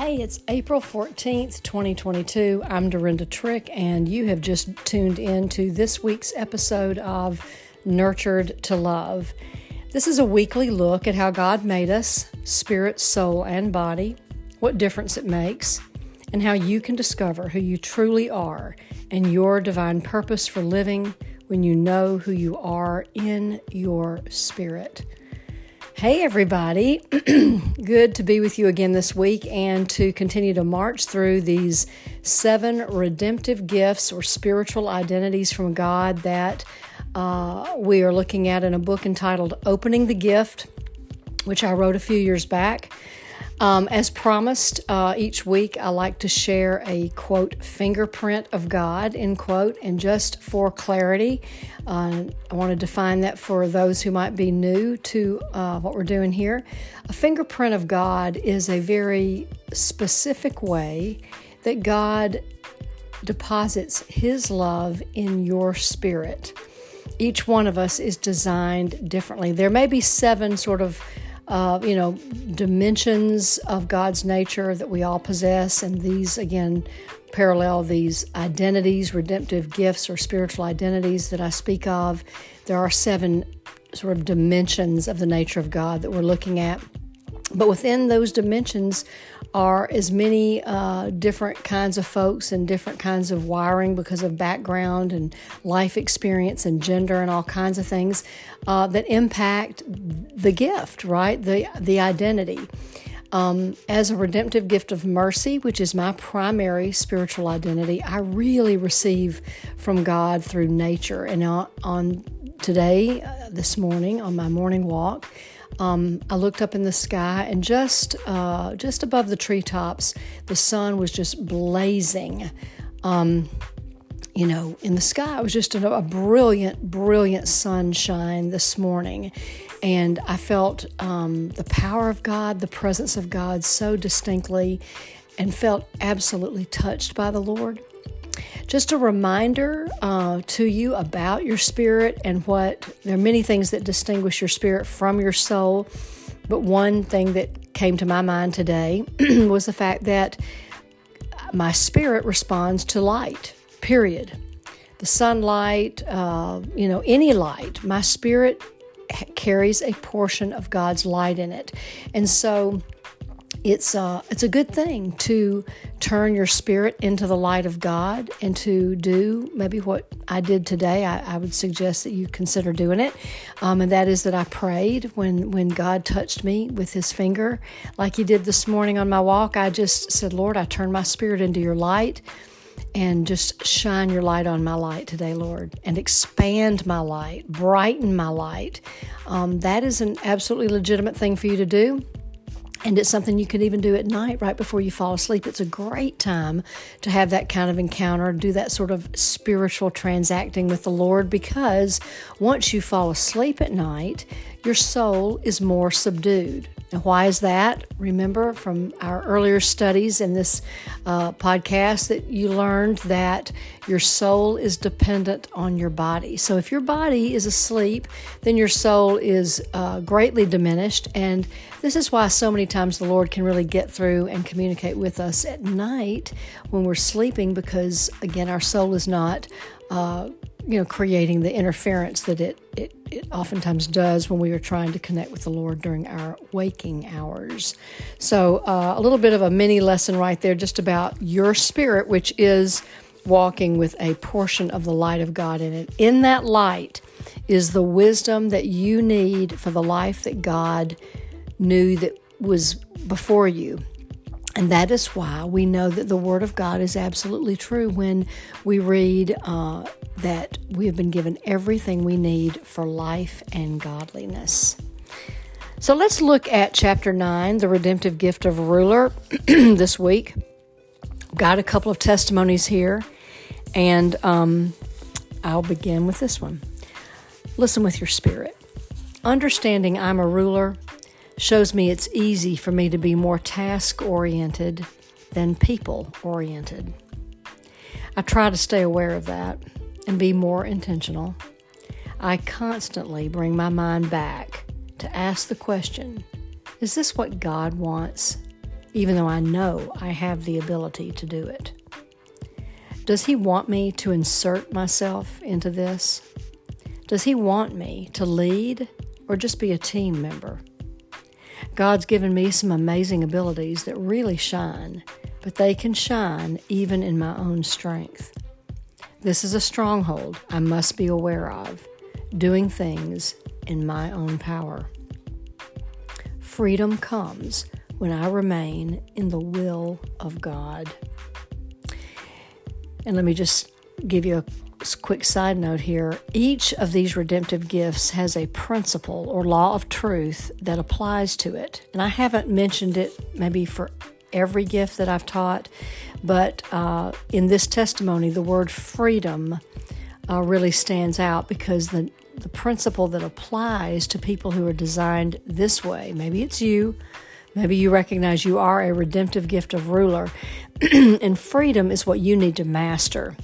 Hey, it's April 14th, 2022. I'm Dorinda Trick, and you have just tuned in to this week's episode of Nurtured to Love. This is a weekly look at how God made us spirit, soul, and body, what difference it makes, and how you can discover who you truly are and your divine purpose for living when you know who you are in your spirit. Hey, everybody. Good to be with you again this week and to continue to march through these seven redemptive gifts or spiritual identities from God that uh, we are looking at in a book entitled Opening the Gift, which I wrote a few years back. Um, as promised, uh, each week I like to share a quote fingerprint of God end quote. And just for clarity, uh, I want to define that for those who might be new to uh, what we're doing here. A fingerprint of God is a very specific way that God deposits His love in your spirit. Each one of us is designed differently. There may be seven sort of uh, you know, dimensions of God's nature that we all possess. And these, again, parallel these identities, redemptive gifts, or spiritual identities that I speak of. There are seven sort of dimensions of the nature of God that we're looking at. But within those dimensions are as many uh, different kinds of folks and different kinds of wiring because of background and life experience and gender and all kinds of things uh, that impact the gift, right? The the identity. Um, as a redemptive gift of mercy, which is my primary spiritual identity, I really receive from God through nature. And on, on today, uh, this morning, on my morning walk, um, I looked up in the sky, and just uh, just above the treetops, the sun was just blazing. Um, you know, in the sky, it was just a, a, brilliant, brilliant sunshine this morning, and I felt um, the power of God, the presence of God, so distinctly, and felt absolutely touched by the Lord. Just a reminder uh, to you about your spirit and what there are many things that distinguish your spirit from your soul. But one thing that came to my mind today was the fact that my spirit responds to light, period. The sunlight, uh, you know, any light, my spirit carries a portion of God's light in it. And so, it's a, uh, it's a good thing to turn your spirit into the light of God and to do maybe what I did today. I, I would suggest that you consider doing it. Um, and that is that I prayed when, when God touched me with his finger, like he did this morning on my walk. I just said, Lord, I turn my spirit into your light and just shine your light on my light today, Lord, and expand my light, brighten my light. Um, that is an absolutely legitimate thing for you to do. And it's something you can even do at night right before you fall asleep. It's a great time to have that kind of encounter, do that sort of spiritual transacting with the Lord because once you fall asleep at night, your soul is more subdued. And why is that? Remember from our earlier studies in this uh, podcast that you learned that your soul is dependent on your body. So if your body is asleep, then your soul is uh, greatly diminished. And this is why so many times the Lord can really get through and communicate with us at night when we're sleeping, because again, our soul is not. Uh, you know, creating the interference that it, it, it oftentimes does when we are trying to connect with the Lord during our waking hours. So, uh, a little bit of a mini lesson right there, just about your spirit, which is walking with a portion of the light of God in it. In that light is the wisdom that you need for the life that God knew that was before you. And that is why we know that the Word of God is absolutely true when we read uh, that we have been given everything we need for life and godliness. So let's look at chapter 9, the redemptive gift of a ruler, this week. Got a couple of testimonies here, and um, I'll begin with this one. Listen with your spirit. Understanding I'm a ruler shows me it's easy for me to be more task oriented than people oriented. I try to stay aware of that and be more intentional. I constantly bring my mind back to ask the question Is this what God wants? even though I know I have the ability to do it. Does He want me to insert myself into this? Does He want me to lead or just be a team member? God's given me some amazing abilities that really shine, but they can shine even in my own strength. This is a stronghold I must be aware of, doing things in my own power. Freedom comes when I remain in the will of God. And let me just give you a quick side note here. Each of these redemptive gifts has a principle or law of truth that applies to it. And I haven't mentioned it maybe for every gift that I've taught, but uh, in this testimony, the word freedom uh, really stands out because the, the principle that applies to people who are designed this way, maybe it's you, maybe you recognize you are a redemptive gift of ruler, and freedom is what you need to master.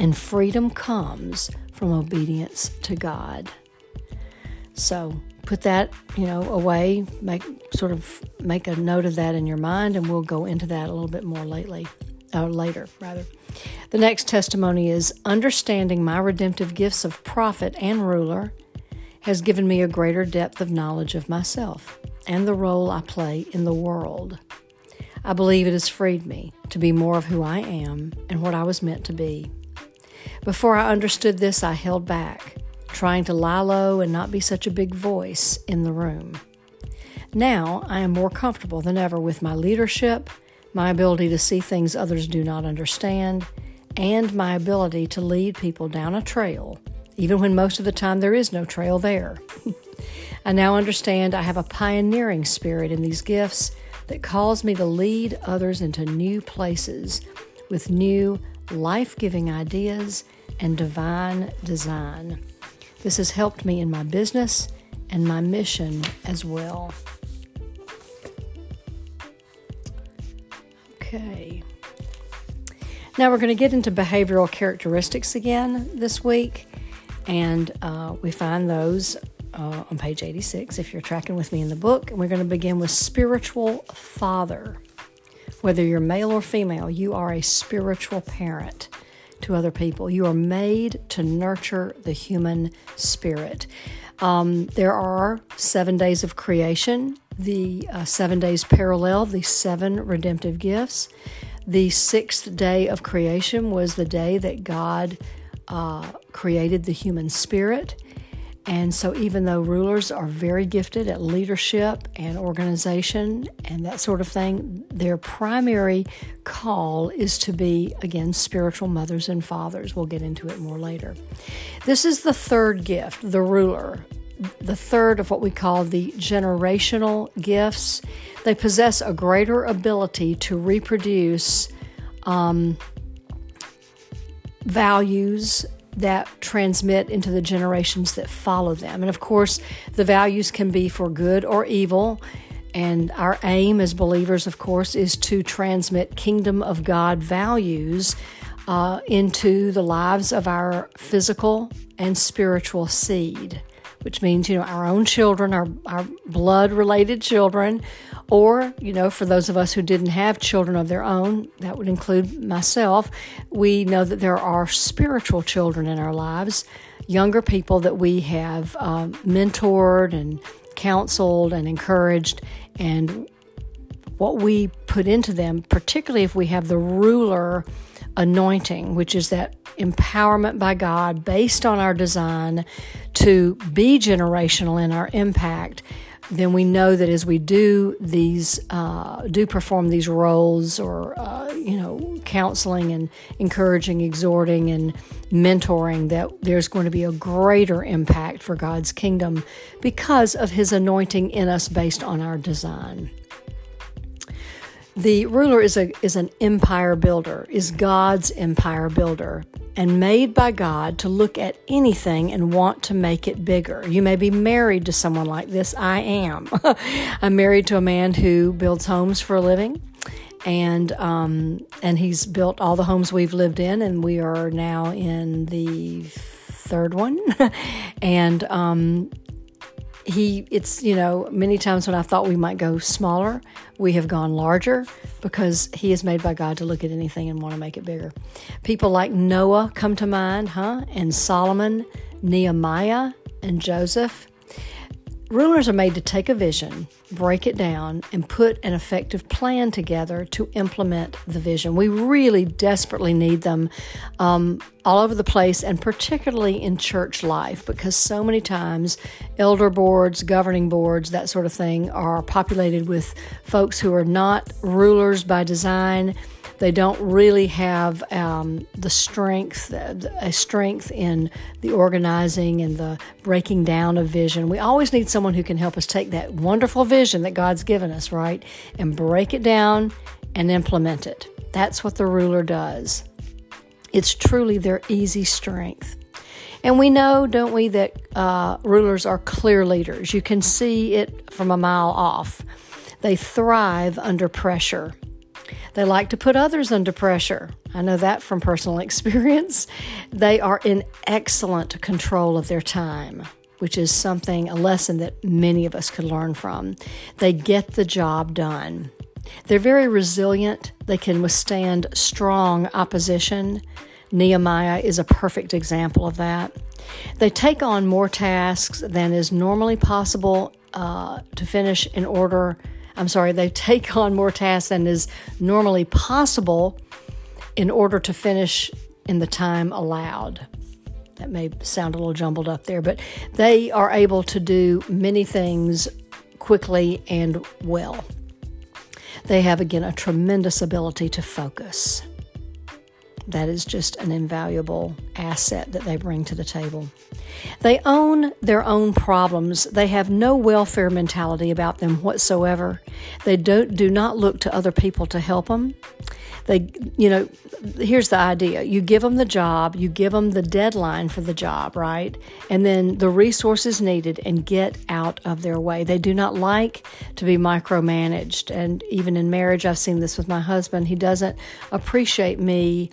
And freedom comes from obedience to God. So put that, you know, away, make sort of make a note of that in your mind, and we'll go into that a little bit more lately, or later rather. The next testimony is understanding my redemptive gifts of prophet and ruler has given me a greater depth of knowledge of myself and the role I play in the world. I believe it has freed me to be more of who I am and what I was meant to be. Before I understood this, I held back, trying to lie low and not be such a big voice in the room. Now I am more comfortable than ever with my leadership, my ability to see things others do not understand, and my ability to lead people down a trail, even when most of the time there is no trail there. I now understand I have a pioneering spirit in these gifts that calls me to lead others into new places with new life giving ideas, and divine design. This has helped me in my business and my mission as well. Okay. Now we're going to get into behavioral characteristics again this week, and uh, we find those uh, on page 86 if you're tracking with me in the book. And we're going to begin with spiritual father. Whether you're male or female, you are a spiritual parent to other people. You are made to nurture the human spirit. Um, there are seven days of creation, the uh, seven days parallel, the seven redemptive gifts. The sixth day of creation was the day that God uh, created the human spirit. And so, even though rulers are very gifted at leadership and organization and that sort of thing, their primary call is to be, again, spiritual mothers and fathers. We'll get into it more later. This is the third gift, the ruler, the third of what we call the generational gifts. They possess a greater ability to reproduce um, values that transmit into the generations that follow them. And of course, the values can be for good or evil. And our aim as believers, of course, is to transmit kingdom of God values uh, into the lives of our physical and spiritual seed which means, you know, our own children, our, our blood related children, or, you know, for those of us who didn't have children of their own, that would include myself, we know that there are spiritual children in our lives, younger people that we have um, mentored and counseled and encouraged and what we put into them, particularly if we have the ruler anointing, which is that empowerment by God based on our design to be generational in our impact, then we know that as we do these, uh, do perform these roles or, uh, you know, counseling and encouraging, exhorting, and mentoring, that there's going to be a greater impact for God's kingdom because of His anointing in us based on our design. The ruler is a is an empire builder, is God's empire builder and made by God to look at anything and want to make it bigger. You may be married to someone like this. I am. I'm married to a man who builds homes for a living. And um, and he's built all the homes we've lived in, and we are now in the third one. and um, he it's you know many times when i thought we might go smaller we have gone larger because he is made by god to look at anything and want to make it bigger. People like noah come to mind huh? And solomon nehemiah and joseph Rulers are made to take a vision, break it down, and put an effective plan together to implement the vision. We really desperately need them um, all over the place, and particularly in church life, because so many times elder boards, governing boards, that sort of thing are populated with folks who are not rulers by design they don't really have um, the strength, a strength in the organizing and the breaking down of vision. We always need someone who can help us take that wonderful vision that God's given us, right, and break it down and implement it. That's what the ruler does. It's truly their easy strength. And we know, don't we, that uh, rulers are clear leaders. You can see it from a mile off. They thrive under pressure. They like to put others under pressure. I know that from personal experience. They are in excellent control of their time, which is something, a lesson that many of us could learn from. They get the job done. They're very resilient. They can withstand strong opposition. Nehemiah is a perfect example of that. They take on more tasks than is normally possible uh, to finish in order I'm sorry, they take on more tasks than is normally possible in order to finish in the time allowed. That may sound a little jumbled up there, but they are able to do many things quickly and well. They have, again, a tremendous ability to focus. That is just an invaluable asset that they bring to the table. They own their own problems. They have no welfare mentality about them whatsoever. They don't do not look to other people to help them. They, you know, here's the idea. You give them the job, you give them the deadline for the job, right? And then the resources needed and get out of their way. They do not like to be micromanaged. And even in marriage, I've seen this with my husband. He doesn't appreciate me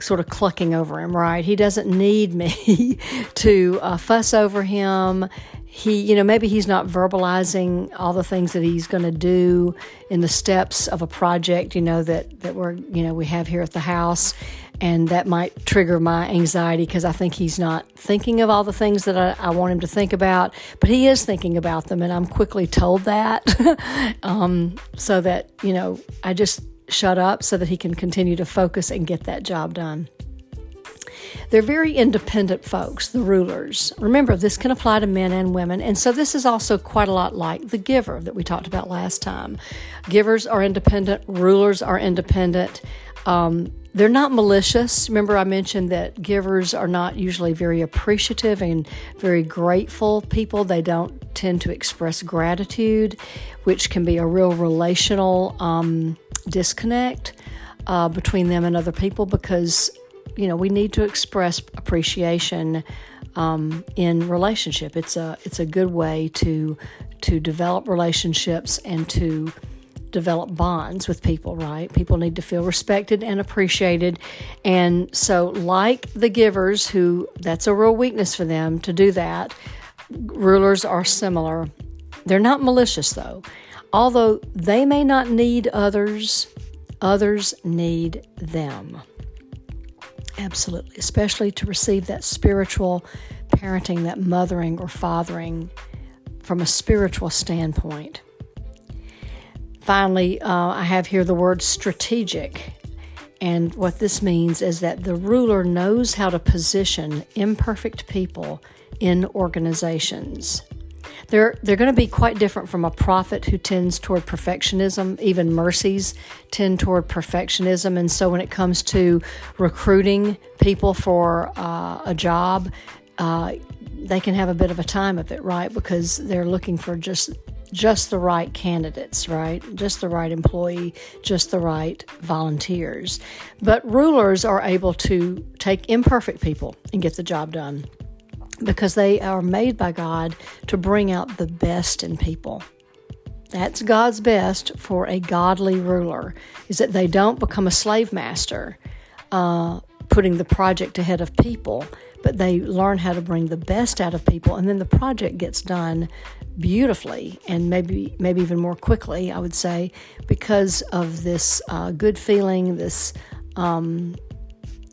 sort of clucking over him, right? He doesn't need me to uh, fuss over him. He, you know, maybe he's not verbalizing all the things that he's going to do in the steps of a project, you know, that, that we're, you know, we have here at the house. And that might trigger my anxiety because I think he's not thinking of all the things that I, I, want him to think about, but he is thinking about them. And I'm quickly told that um, so that, you know, I just, shut up so that he can continue to focus and get that job done. They're very independent folks, the rulers. Remember, this can apply to men and women. And so this is also quite a lot like the giver that we talked about last time. Givers are independent, rulers are independent. Um, they're not malicious. Remember, I mentioned that givers are not usually very appreciative and very grateful people. They don't tend to express gratitude, which can be a real relational um, disconnect uh, between them and other people because you know we need to express appreciation um, in relationship. It's a it's a good way to to develop relationships and to develop bonds with people, right? People need to feel respected and appreciated. And so, like the givers, who that's a real weakness for them to do that, rulers are similar. They're not malicious, though. Although they may not need others, others need them. Absolutely, especially to receive that spiritual parenting, that mothering or fathering from a spiritual standpoint. Finally, uh, I have here the word strategic. And what this means is that the ruler knows how to position imperfect people in organizations. They're, they're going to be quite different from a prophet who tends toward perfectionism. Even mercies tend toward perfectionism. And so when it comes to recruiting people for uh, a job, uh, they can have a bit of a time of it, right? Because they're looking for just just the right candidates, right? Just the right employee, just the right volunteers. But rulers are able to take imperfect people and get the job done because they are made by God to bring out the best in people. That's God's best for a godly ruler, is that they don't become a slave master, uh, putting the project ahead of people, but they learn how to bring the best out of people, and then the project gets done beautifully and maybe maybe even more quickly. I would say because of this uh, good feeling, this um,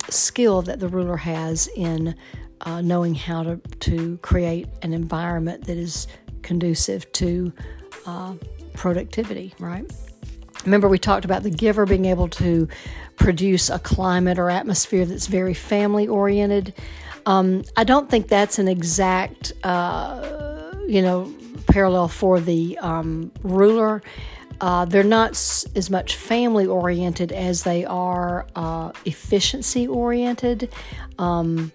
skill that the ruler has in uh, knowing how to to create an environment that is conducive to uh, productivity. Right. Remember, we talked about the giver being able to produce a climate or atmosphere that's very family oriented. Um, I don't think that's an exact, uh, you know, parallel for the um, ruler. Uh, they're not s- as much family oriented as they are uh, efficiency oriented. Um,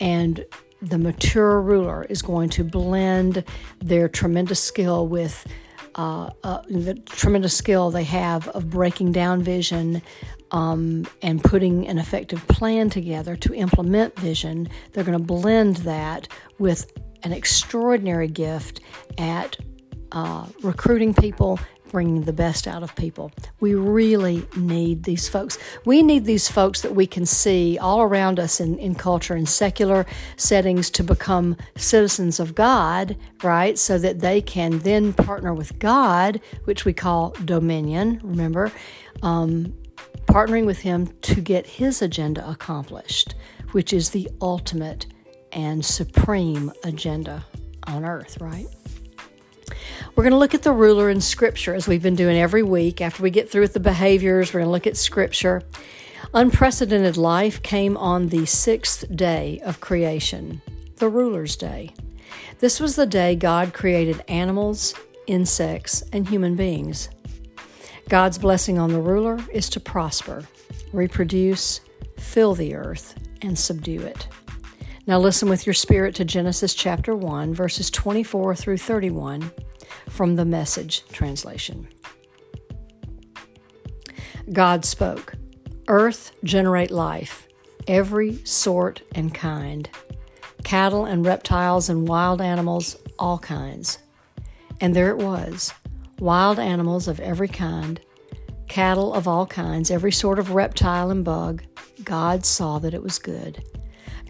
and the mature ruler is going to blend their tremendous skill with uh, uh, the tremendous skill they have of breaking down vision um, and putting an effective plan together to implement vision. They're going to blend that with an extraordinary gift at uh, recruiting people bringing the best out of people. We really need these folks. We need these folks that we can see all around us in, in culture and secular settings to become citizens of God, right? So that they can then partner with God, which we call dominion, remember? Um, partnering with Him to get His agenda accomplished, which is the ultimate and supreme agenda on earth, right? We're going to look at the ruler in Scripture as we've been doing every week. After we get through with the behaviors, we're going to look at Scripture. Unprecedented life came on the sixth day of creation, the ruler's day. This was the day God created animals, insects, and human beings. God's blessing on the ruler is to prosper, reproduce, fill the earth, and subdue it. Now listen with your spirit to Genesis chapter 1, verses 24 through 31 from the Message translation. God spoke, Earth generate life, every sort and kind, cattle and reptiles and wild animals, all kinds. And there it was wild animals of every kind, cattle of all kinds, every sort of reptile and bug. God saw that it was good.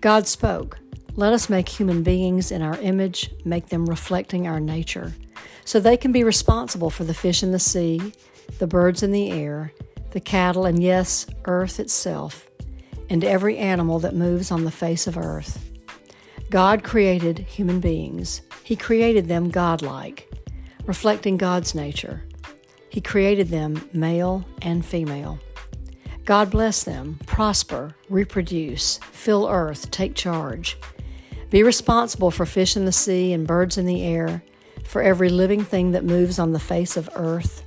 God spoke, Let us make human beings in our image, make them reflecting our nature so they can be responsible for the fish in the sea, the birds in the air, the cattle, and yes, earth itself, and every animal that moves on the face of earth. God created human beings. He created them godlike, reflecting God's nature. He created them male and female. God bless them, prosper, reproduce, fill earth, take charge. Be responsible for fish in the sea and birds in the air for every living thing that moves on the face of earth.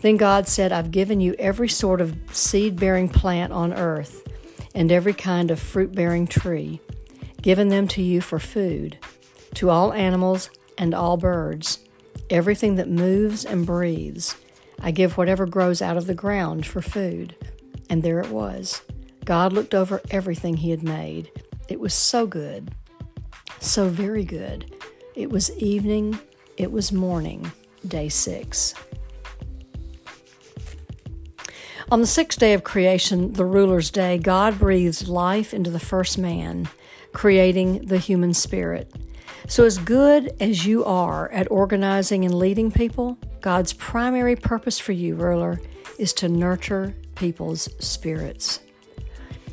Then God said, I've given you every sort of seed bearing plant on earth and every kind of fruit bearing tree, given them to you for food, to all animals and all birds, everything that moves and breathes. I give whatever grows out of the ground for food. And there it was. God looked over everything He had made. It was so good, so very good. It was evening, it was morning, day six. On the sixth day of creation, the ruler's day, God breathed life into the first man, creating the human spirit. So, as good as you are at organizing and leading people, God's primary purpose for you, ruler, is to nurture people's spirits.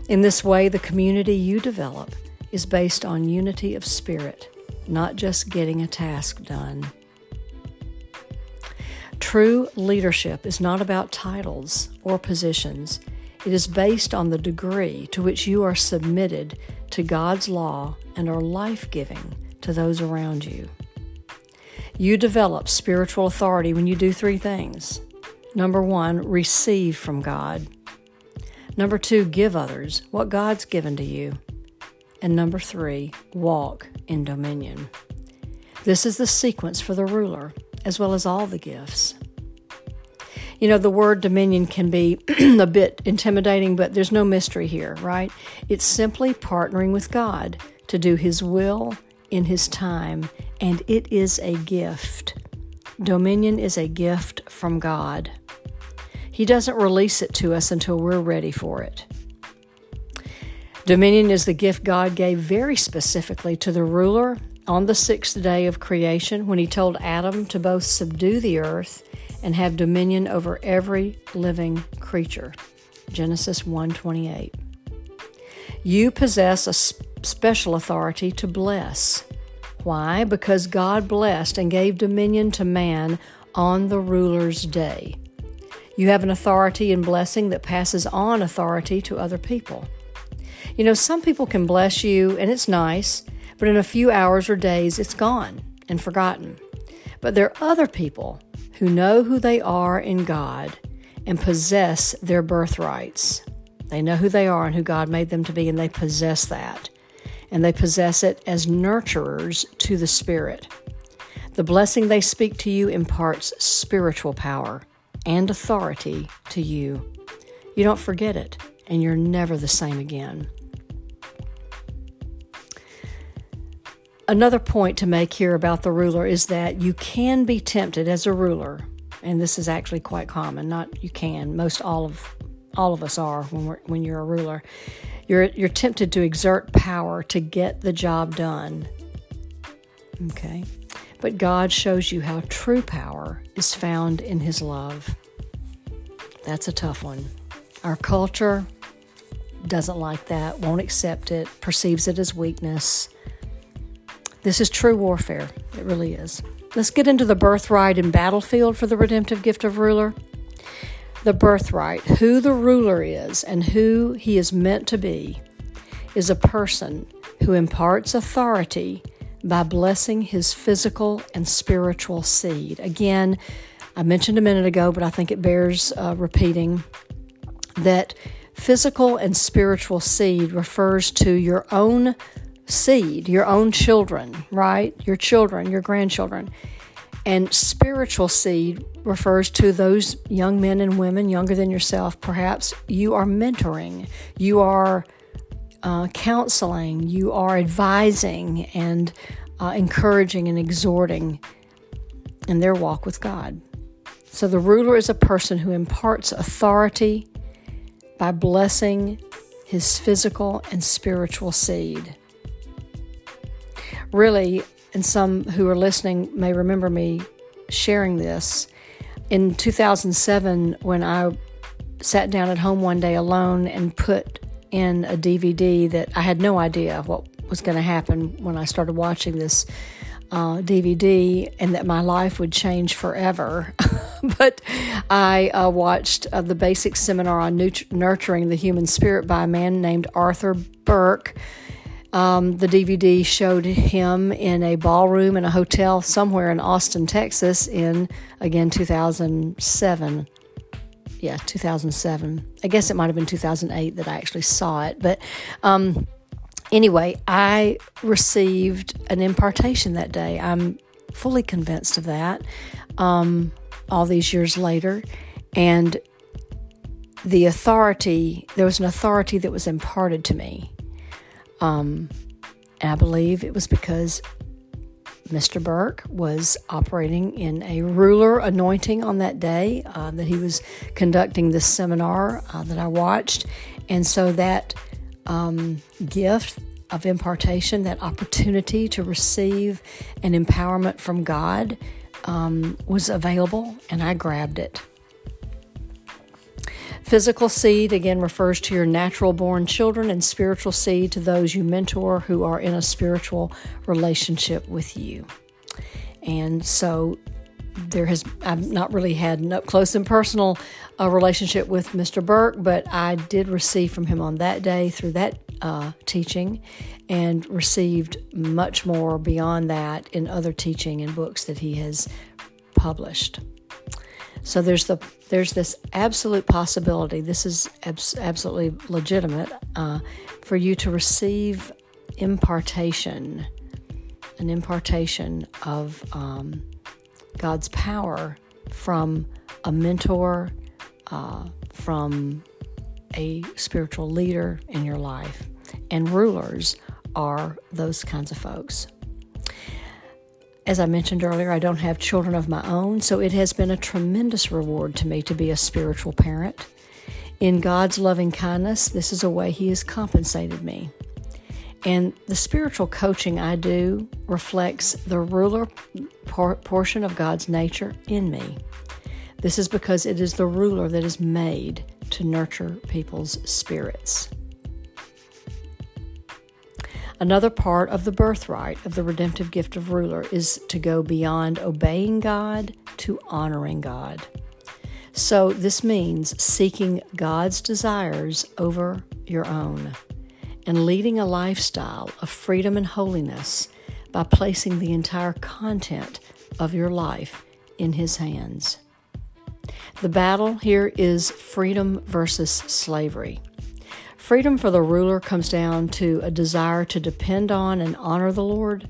In this way, the community you develop is based on unity of spirit not just getting a task done. True leadership is not about titles or positions. It is based on the degree to which you are submitted to God's law and are life giving to those around you. You develop spiritual authority when you do three things. Number one, receive from God. Number two, give others what God's given to you. And number three, walk in dominion. This is the sequence for the ruler, as well as all the gifts. You know, the word dominion can be a bit intimidating, but there's no mystery here, right? It's simply partnering with God to do His will in His time, and it is a gift. Dominion is a gift from God. He doesn't release it to us until we're ready for it. Dominion is the gift God gave very specifically to the ruler on the sixth day of creation when he told Adam to both subdue the earth and have dominion over every living creature. Genesis 1:28. You possess a special authority to bless. Why? Because God blessed and gave dominion to man on the ruler's day. You have an authority and blessing that passes on authority to other people. You know, some people can bless you and it's nice, but in a few hours or days it's gone and forgotten. But there are other people who know who they are in God and possess their birthrights. They know who they are and who God made them to be, and they possess that and they possess it as nurturers to the Spirit. The blessing they speak to you imparts spiritual power and authority to you. You don't forget it, and you're never the same again. Another point to make here about the ruler is that you can be tempted as a ruler, and this is actually quite common. Not you can, most all of all of us are when we're, when you're a ruler. You're, you're tempted to exert power to get the job done. Okay? But God shows you how true power is found in His love. That's a tough one. Our culture doesn't like that, won't accept it, perceives it as weakness. This is true warfare. It really is. Let's get into the birthright and battlefield for the redemptive gift of ruler the birthright, who the ruler is, and who he is meant to be, is a person who imparts authority by blessing his physical and spiritual seed. Again, I mentioned a minute ago, but I think it bears uh, repeating that physical and spiritual seed refers to your own seed, your own children, right? Your children, your grandchildren. And spiritual seed refers to those young men and women younger than yourself. Perhaps you are mentoring, you are uh, counseling, you are advising and uh, encouraging and exhorting in their walk with God. So the ruler is a person who imparts authority by blessing his physical and spiritual seed. Really, and some who are listening may remember me sharing this. In 2007, when I sat down at home one day alone and put in a DVD that I had no idea what was going to happen when I started watching this uh, DVD and that my life would change forever. but I uh, watched uh, the basic seminar on nurturing the human spirit by a man named Arthur Burk. um, the DVD showed him in a ballroom in a hotel somewhere in Austin, Texas, in again 2007. Yeah, 2007. I guess it might have been 2008 that I actually saw it. But um, anyway, I received an impartation that day. I'm fully convinced of that um, all these years later. And the authority, there was an authority that was imparted to me um, I believe it was because Mr. Burk was operating in a ruler anointing on that day uh, that he was conducting this seminar uh, that I watched. And so that um, gift of impartation, that opportunity to receive an empowerment from God, um, was available, and I grabbed it. Physical seed, again, refers to your natural born children, and spiritual seed to those you mentor who are in a spiritual relationship with you. And so there has, I've not really had an up close and personal uh, relationship with Mr. Burk, but I did receive from him on that day through that uh, teaching and received much more beyond that in other teaching and books that he has published. So there's the there's this absolute possibility. This is abs- absolutely legitimate uh, for you to receive impartation, an impartation of um, God's power from a mentor, uh, from a spiritual leader in your life, and rulers are those kinds of folks. As I mentioned earlier, I don't have children of my own, so it has been a tremendous reward to me to be a spiritual parent. In God's loving kindness, this is a way He has compensated me. And the spiritual coaching I do reflects the ruler por- portion of God's nature in me. This is because it is the ruler that is made to nurture people's spirits. Another part of the birthright of the redemptive gift of ruler is to go beyond obeying God to honoring God. So, this means seeking God's desires over your own and leading a lifestyle of freedom and holiness by placing the entire content of your life in His hands. The battle here is freedom versus slavery. Freedom for the ruler comes down to a desire to depend on and honor the Lord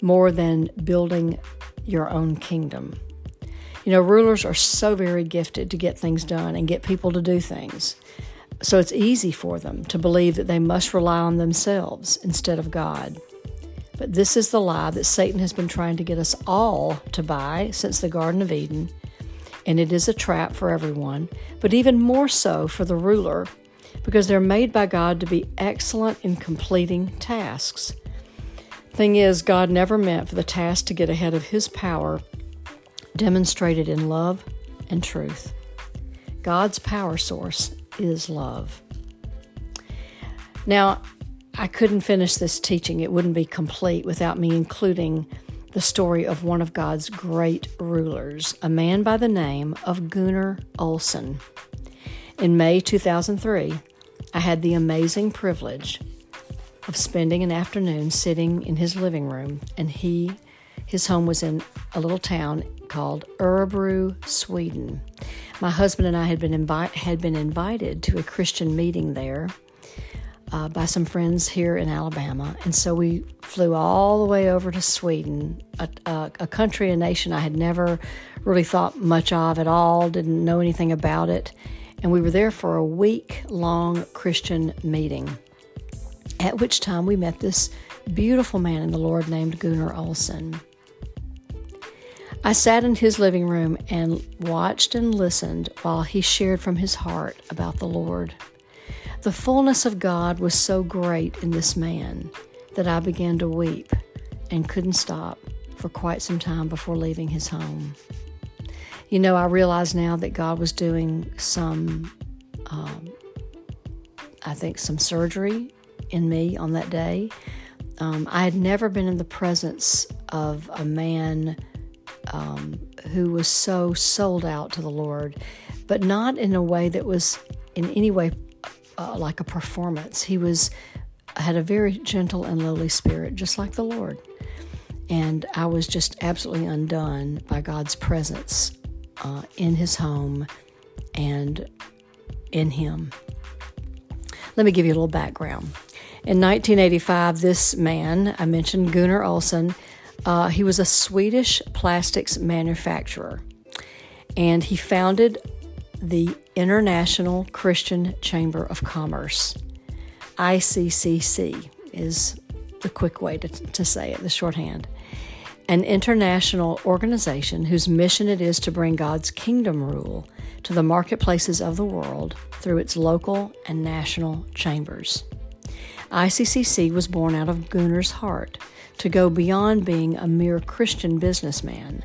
more than building your own kingdom. You know, rulers are so very gifted to get things done and get people to do things. So it's easy for them to believe that they must rely on themselves instead of God. But this is the lie that Satan has been trying to get us all to buy since the Garden of Eden, and it is a trap for everyone, but even more so for the ruler because they're made by God to be excellent in completing tasks. Thing is, God never meant for the task to get ahead of His power, demonstrated in love and truth. God's power source is love. Now, I couldn't finish this teaching, it wouldn't be complete without me including the story of one of God's great rulers, a man by the name of Gunnar Olson. In May 2003, I had the amazing privilege of spending an afternoon sitting in his living room, and he, his home was in a little town called Örebro, Sweden. My husband and I had been invi- had been invited to a Christian meeting there uh, by some friends here in Alabama, and so we flew all the way over to Sweden, a, a, a country, a nation I had never really thought much of at all, didn't know anything about it and we were there for a week long Christian meeting, at which time we met this beautiful man in the Lord named Gunnar Olson. I sat in his living room and watched and listened while he shared from his heart about the Lord. The fullness of God was so great in this man that I began to weep and couldn't stop for quite some time before leaving his home. You know, I realize now that God was doing some, um, I think, some surgery in me on that day. Um, I had never been in the presence of a man um, who was so sold out to the Lord, but not in a way that was in any way uh, like a performance. He was had a very gentle and lowly spirit, just like the Lord. And I was just absolutely undone by God's presence uh, in his home and in him. Let me give you a little background. In 1985, this man, I mentioned Gunnar Olson, uh, he was a Swedish plastics manufacturer and he founded the International Christian Chamber of Commerce. ICCC is the quick way to, to say it, the shorthand an international organization whose mission it is to bring God's kingdom rule to the marketplaces of the world through its local and national chambers. ICCC was born out of Gunnar's heart to go beyond being a mere Christian businessman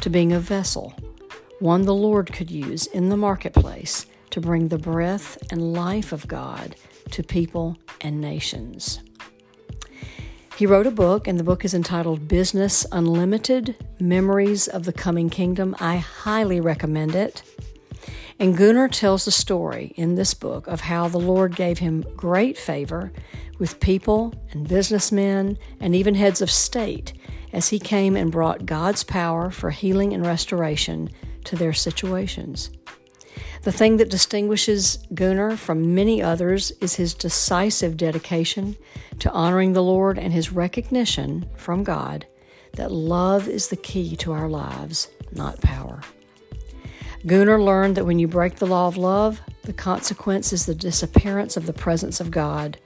to being a vessel, one the Lord could use in the marketplace to bring the breath and life of God to people and nations. He wrote a book, and the book is entitled Business Unlimited Memories of the Coming Kingdom. I highly recommend it. And Gunnar tells the story in this book of how the Lord gave him great favor with people and businessmen and even heads of state as he came and brought God's power for healing and restoration to their situations. The thing that distinguishes Gunnar from many others is his decisive dedication to honoring the Lord and his recognition from God that love is the key to our lives, not power. Gunnar learned that when you break the law of love, the consequence is the disappearance of the presence of God.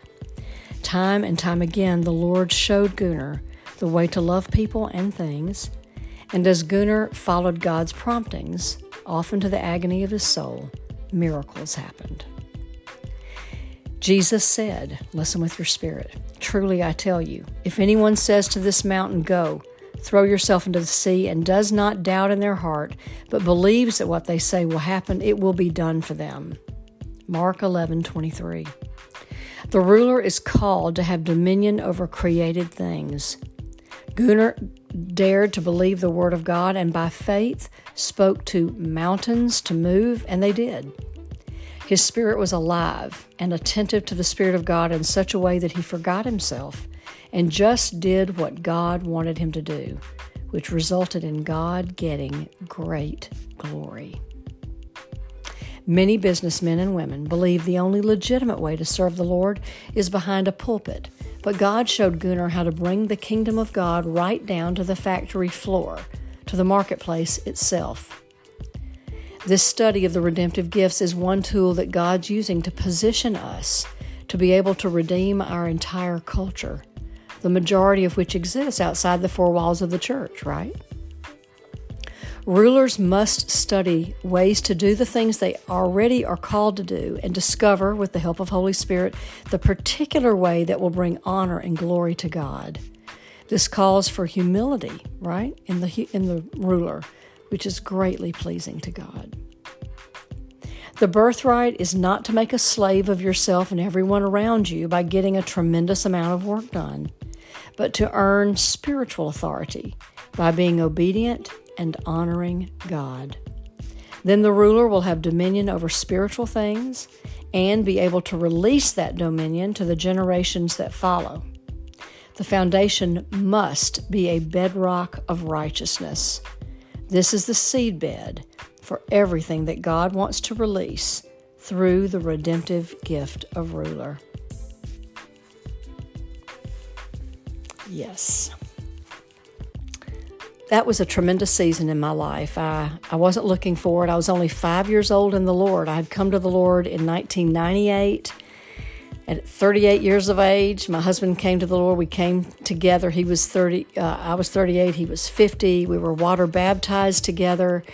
Time and time again, the Lord showed Gunnar the way to love people and things, and as Gunnar followed God's promptings, often to the agony of his soul, miracles happened. Jesus said, Listen with your spirit. Truly I tell you, if anyone says to this mountain, Go, throw yourself into the sea, and does not doubt in their heart, but believes that what they say will happen, it will be done for them. Mark 11 23. The ruler is called to have dominion over created things. Gunnar dared to believe the word of God and by faith spoke to mountains to move, and they did. His spirit was alive and attentive to the Spirit of God in such a way that he forgot himself and just did what God wanted him to do, which resulted in God getting great glory. Many businessmen and women believe the only legitimate way to serve the Lord is behind a pulpit, but God showed Gunnar how to bring the kingdom of God right down to the factory floor, to the marketplace itself. This study of the redemptive gifts is one tool that God's using to position us to be able to redeem our entire culture, the majority of which exists outside the four walls of the church, right? Rulers must study ways to do the things they already are called to do and discover, with the help of Holy Spirit, the particular way that will bring honor and glory to God. This calls for humility, right, in the in the ruler, which is greatly pleasing to God. The birthright is not to make a slave of yourself and everyone around you by getting a tremendous amount of work done, but to earn spiritual authority by being obedient and honoring God. Then the ruler will have dominion over spiritual things and be able to release that dominion to the generations that follow. The foundation must be a bedrock of righteousness. This is the seedbed for everything that God wants to release through the redemptive gift of ruler. Yes that was a tremendous season in my life. I, I wasn't looking for it. I was only five years old in the Lord. I had come to the Lord in 1998. At 38 years of age, my husband came to the Lord. We came together. He was 30, uh, I was 38, he was 50. We were water baptized together.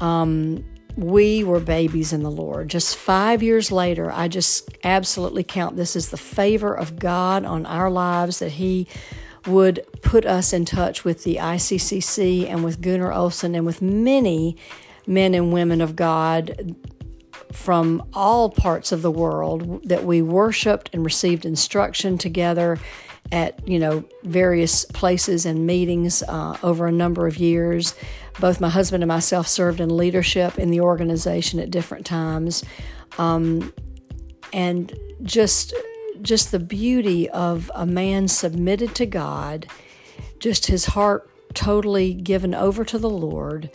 Um, we were babies in the Lord. Just five years later, I just absolutely count this as the favor of God on our lives that He would put us in touch with the ICCC and with Gunnar Olson and with many men and women of God from all parts of the world that we worshiped and received instruction together at you know various places and meetings uh, over a number of years. Both my husband and myself served in leadership in the organization at different times, um, and just just the beauty of a man submitted to God, just his heart totally given over to the Lord,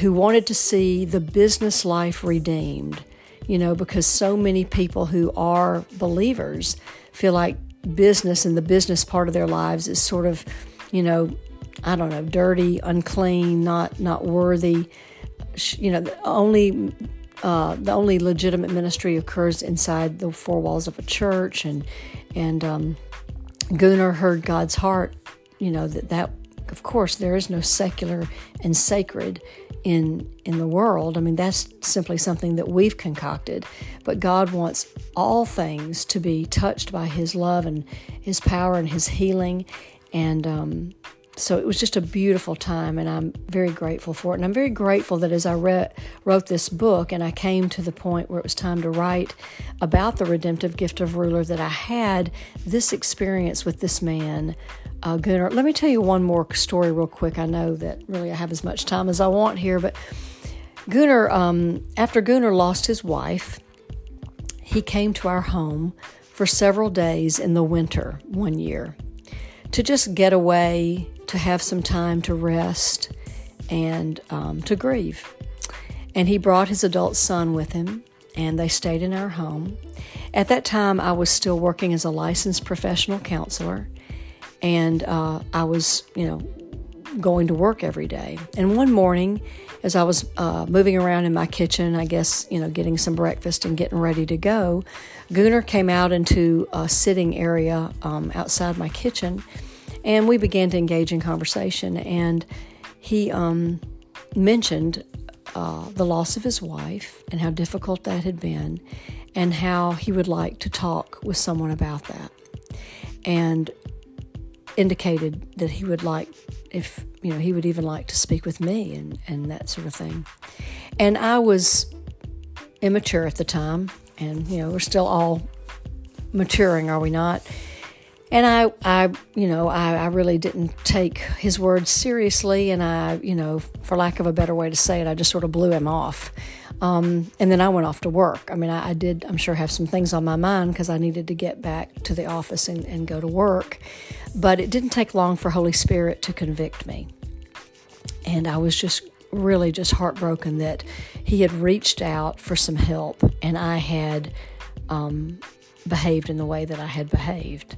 who wanted to see the business life redeemed. You know, because so many people who are believers feel like business and the business part of their lives is sort of, you know, I don't know, dirty, unclean, not not worthy. You know, only uh, the only legitimate ministry occurs inside the four walls of a church, and and um, Gunnar heard God's heart. You know that that of course there is no secular and sacred in in the world. I mean that's simply something that we've concocted. But God wants all things to be touched by His love and His power and His healing, and um, so it was just a beautiful time, and I'm very grateful for it. And I'm very grateful that as I re- wrote this book and I came to the point where it was time to write about the redemptive gift of ruler, that I had this experience with this man, uh, Gunnar. Let me tell you one more story, real quick. I know that really I have as much time as I want here, but Gunnar, um, after Gunnar lost his wife, he came to our home for several days in the winter one year to just get away, to have some time to rest, and um, to grieve. And he brought his adult son with him, and they stayed in our home. At that time, I was still working as a licensed professional counselor, and uh, I was, you know, going to work every day. And one morning, as I was uh, moving around in my kitchen, I guess, you know, getting some breakfast and getting ready to go, Gunnar came out into a sitting area um, outside my kitchen and we began to engage in conversation. And he um, mentioned uh, the loss of his wife and how difficult that had been. and how he would like to talk with someone about that. And indicated that he would like if you know he would even like to speak with me and and that sort of thing and i was immature at the time and you know we're still all maturing are we not and I, I, you know, I, I really didn't take his words seriously, and I, you know, for lack of a better way to say it, I just sort of blew him off. Um, and then I went off to work. I mean, I, I did, I'm sure, have some things on my mind because I needed to get back to the office and, and go to work. But it didn't take long for Holy Spirit to convict me. And I was just really just heartbroken that he had reached out for some help and I had um, behaved in the way that I had behaved.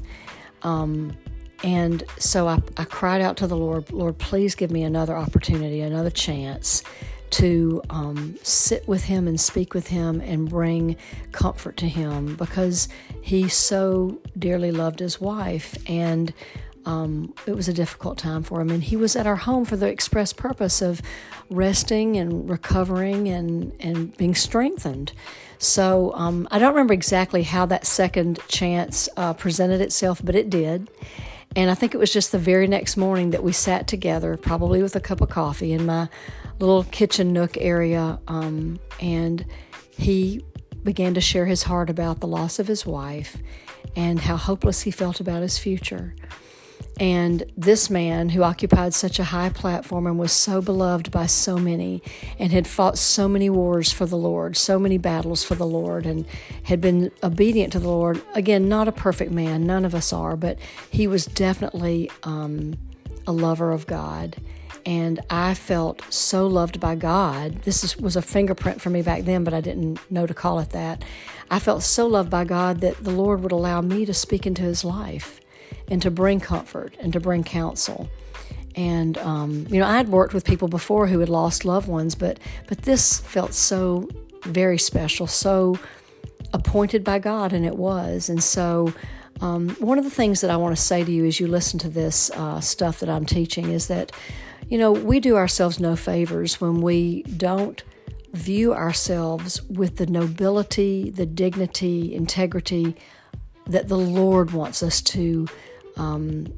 Um, and so I, I cried out to the Lord, Lord, please give me another opportunity, another chance to um, sit with him and speak with him and bring comfort to him because he so dearly loved his wife. And um, it was a difficult time for him. And he was at our home for the express purpose of resting and recovering and, and being strengthened. So um, I don't remember exactly how that second chance uh, presented itself, but it did. And I think it was just the very next morning that we sat together, probably with a cup of coffee in my little kitchen nook area. Um, and he began to share his heart about the loss of his wife and how hopeless he felt about his future. And this man, who occupied such a high platform and was so beloved by so many, and had fought so many wars for the Lord, so many battles for the Lord, and had been obedient to the Lord. Again, not a perfect man, none of us are, but he was definitely um, a lover of God. And I felt so loved by God. This is, was a fingerprint for me back then, but I didn't know to call it that. I felt so loved by God that the Lord would allow me to speak into his life and to bring comfort and to bring counsel. And um, you know, I had worked with people before who had lost loved ones, but but this felt so very special, so appointed by God, and it was. And so, um, one of the things that I want to say to you as you listen to this uh, stuff that I'm teaching is that, you know, we do ourselves no favors when we don't view ourselves with the nobility, the dignity, integrity that the Lord wants us to um,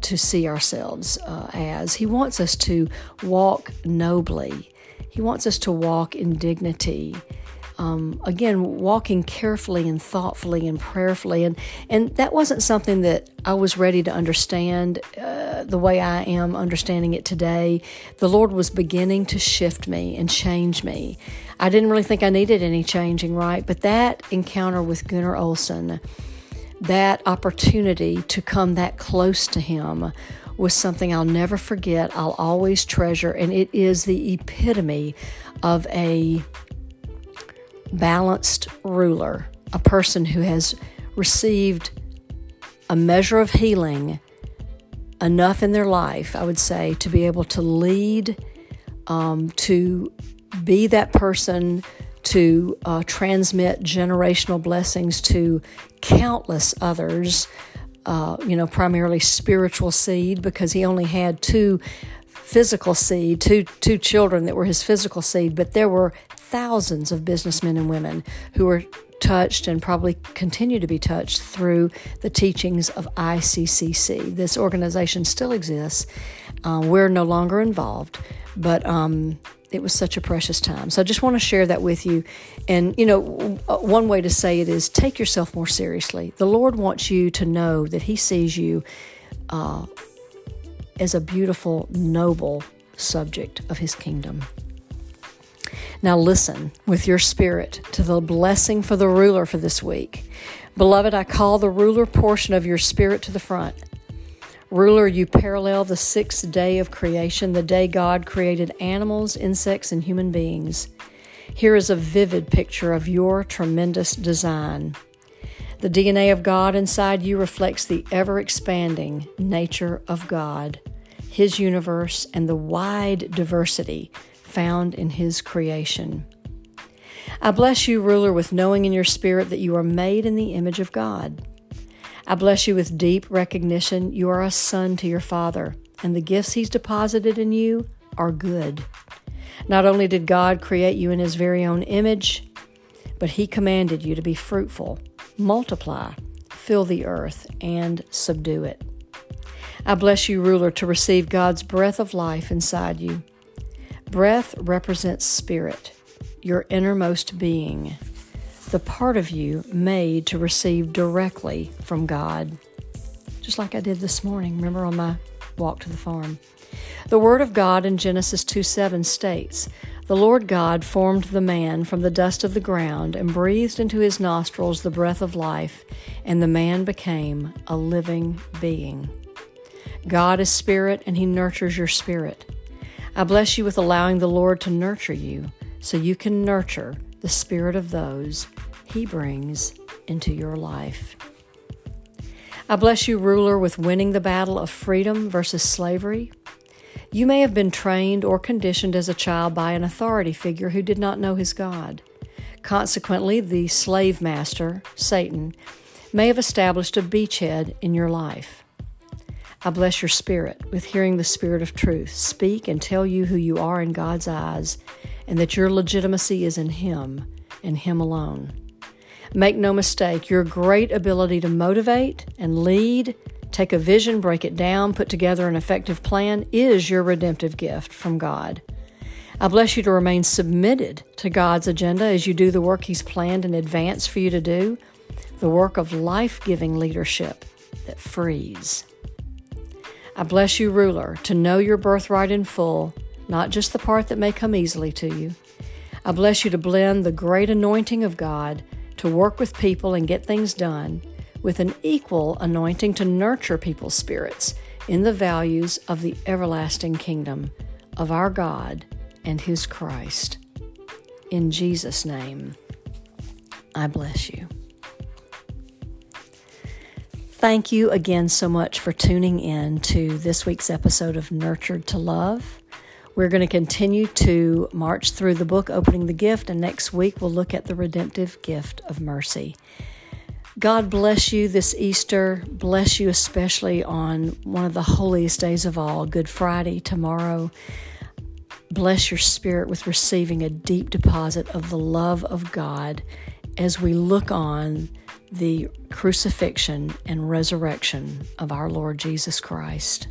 to see ourselves uh, as. He wants us to walk nobly. He wants us to walk in dignity. Um, again, walking carefully and thoughtfully and prayerfully, and and that wasn't something that I was ready to understand uh, the way I am understanding it today. The Lord was beginning to shift me and change me. I didn't really think I needed any changing, right? But that encounter with Gunnar Olson that opportunity to come that close to Him was something I'll never forget, I'll always treasure, and it is the epitome of a balanced ruler, a person who has received a measure of healing enough in their life, I would say, to be able to lead, um, to be that person to uh, transmit generational blessings to countless others, uh, you know, primarily spiritual seed, because he only had two physical seed, two, two children that were his physical seed, but there were thousands of businessmen and women who were touched and probably continue to be touched through the teachings of ICCC. This organization still exists. Uh, we're no longer involved, but um, it was such a precious time. So I just want to share that with you. And, you know, one way to say it is take yourself more seriously. The Lord wants you to know that He sees you uh, as a beautiful, noble subject of His kingdom. Now, listen with your spirit to the blessing for the ruler for this week. Beloved, I call the ruler portion of your spirit to the front. Ruler, you parallel the sixth day of creation, the day God created animals, insects, and human beings. Here is a vivid picture of your tremendous design. The DNA of God inside you reflects the ever expanding nature of God, His universe, and the wide diversity found in His creation. I bless you, ruler, with knowing in your spirit that you are made in the image of God. I bless you with deep recognition you are a son to your Father, and the gifts He's deposited in you are good. Not only did God create you in His very own image, but He commanded you to be fruitful, multiply, fill the earth, and subdue it. I bless you, ruler, to receive God's breath of life inside you. Breath represents spirit, your innermost being, the part of you made to receive directly from God. Just like I did this morning, remember on my walk to the farm. The Word of God in Genesis 2 7 states, The Lord God formed the man from the dust of the ground and breathed into his nostrils the breath of life, and the man became a living being. God is spirit, and he nurtures your spirit. I bless you with allowing the Lord to nurture you so you can nurture the spirit of those he brings into your life. I bless you, ruler, with winning the battle of freedom versus slavery. You may have been trained or conditioned as a child by an authority figure who did not know his God. Consequently, the slave master, Satan, may have established a beachhead in your life. I bless your spirit with hearing the Spirit of truth speak and tell you who you are in God's eyes and that your legitimacy is in Him and Him alone. Make no mistake, your great ability to motivate and lead, take a vision, break it down, put together an effective plan is your redemptive gift from God. I bless you to remain submitted to God's agenda as you do the work He's planned in advance for you to do, the work of life giving leadership that frees. I bless you, ruler, to know your birthright in full, not just the part that may come easily to you. I bless you to blend the great anointing of God to work with people and get things done with an equal anointing to nurture people's spirits in the values of the everlasting kingdom of our God and His Christ. In Jesus' name, I bless you. Thank you again so much for tuning in to this week's episode of Nurtured to Love. We're going to continue to march through the book, Opening the Gift, and next week we'll look at the redemptive gift of mercy. God bless you this Easter. Bless you especially on one of the holiest days of all, Good Friday, tomorrow. Bless your spirit with receiving a deep deposit of the love of God as we look on the crucifixion and resurrection of our Lord Jesus Christ.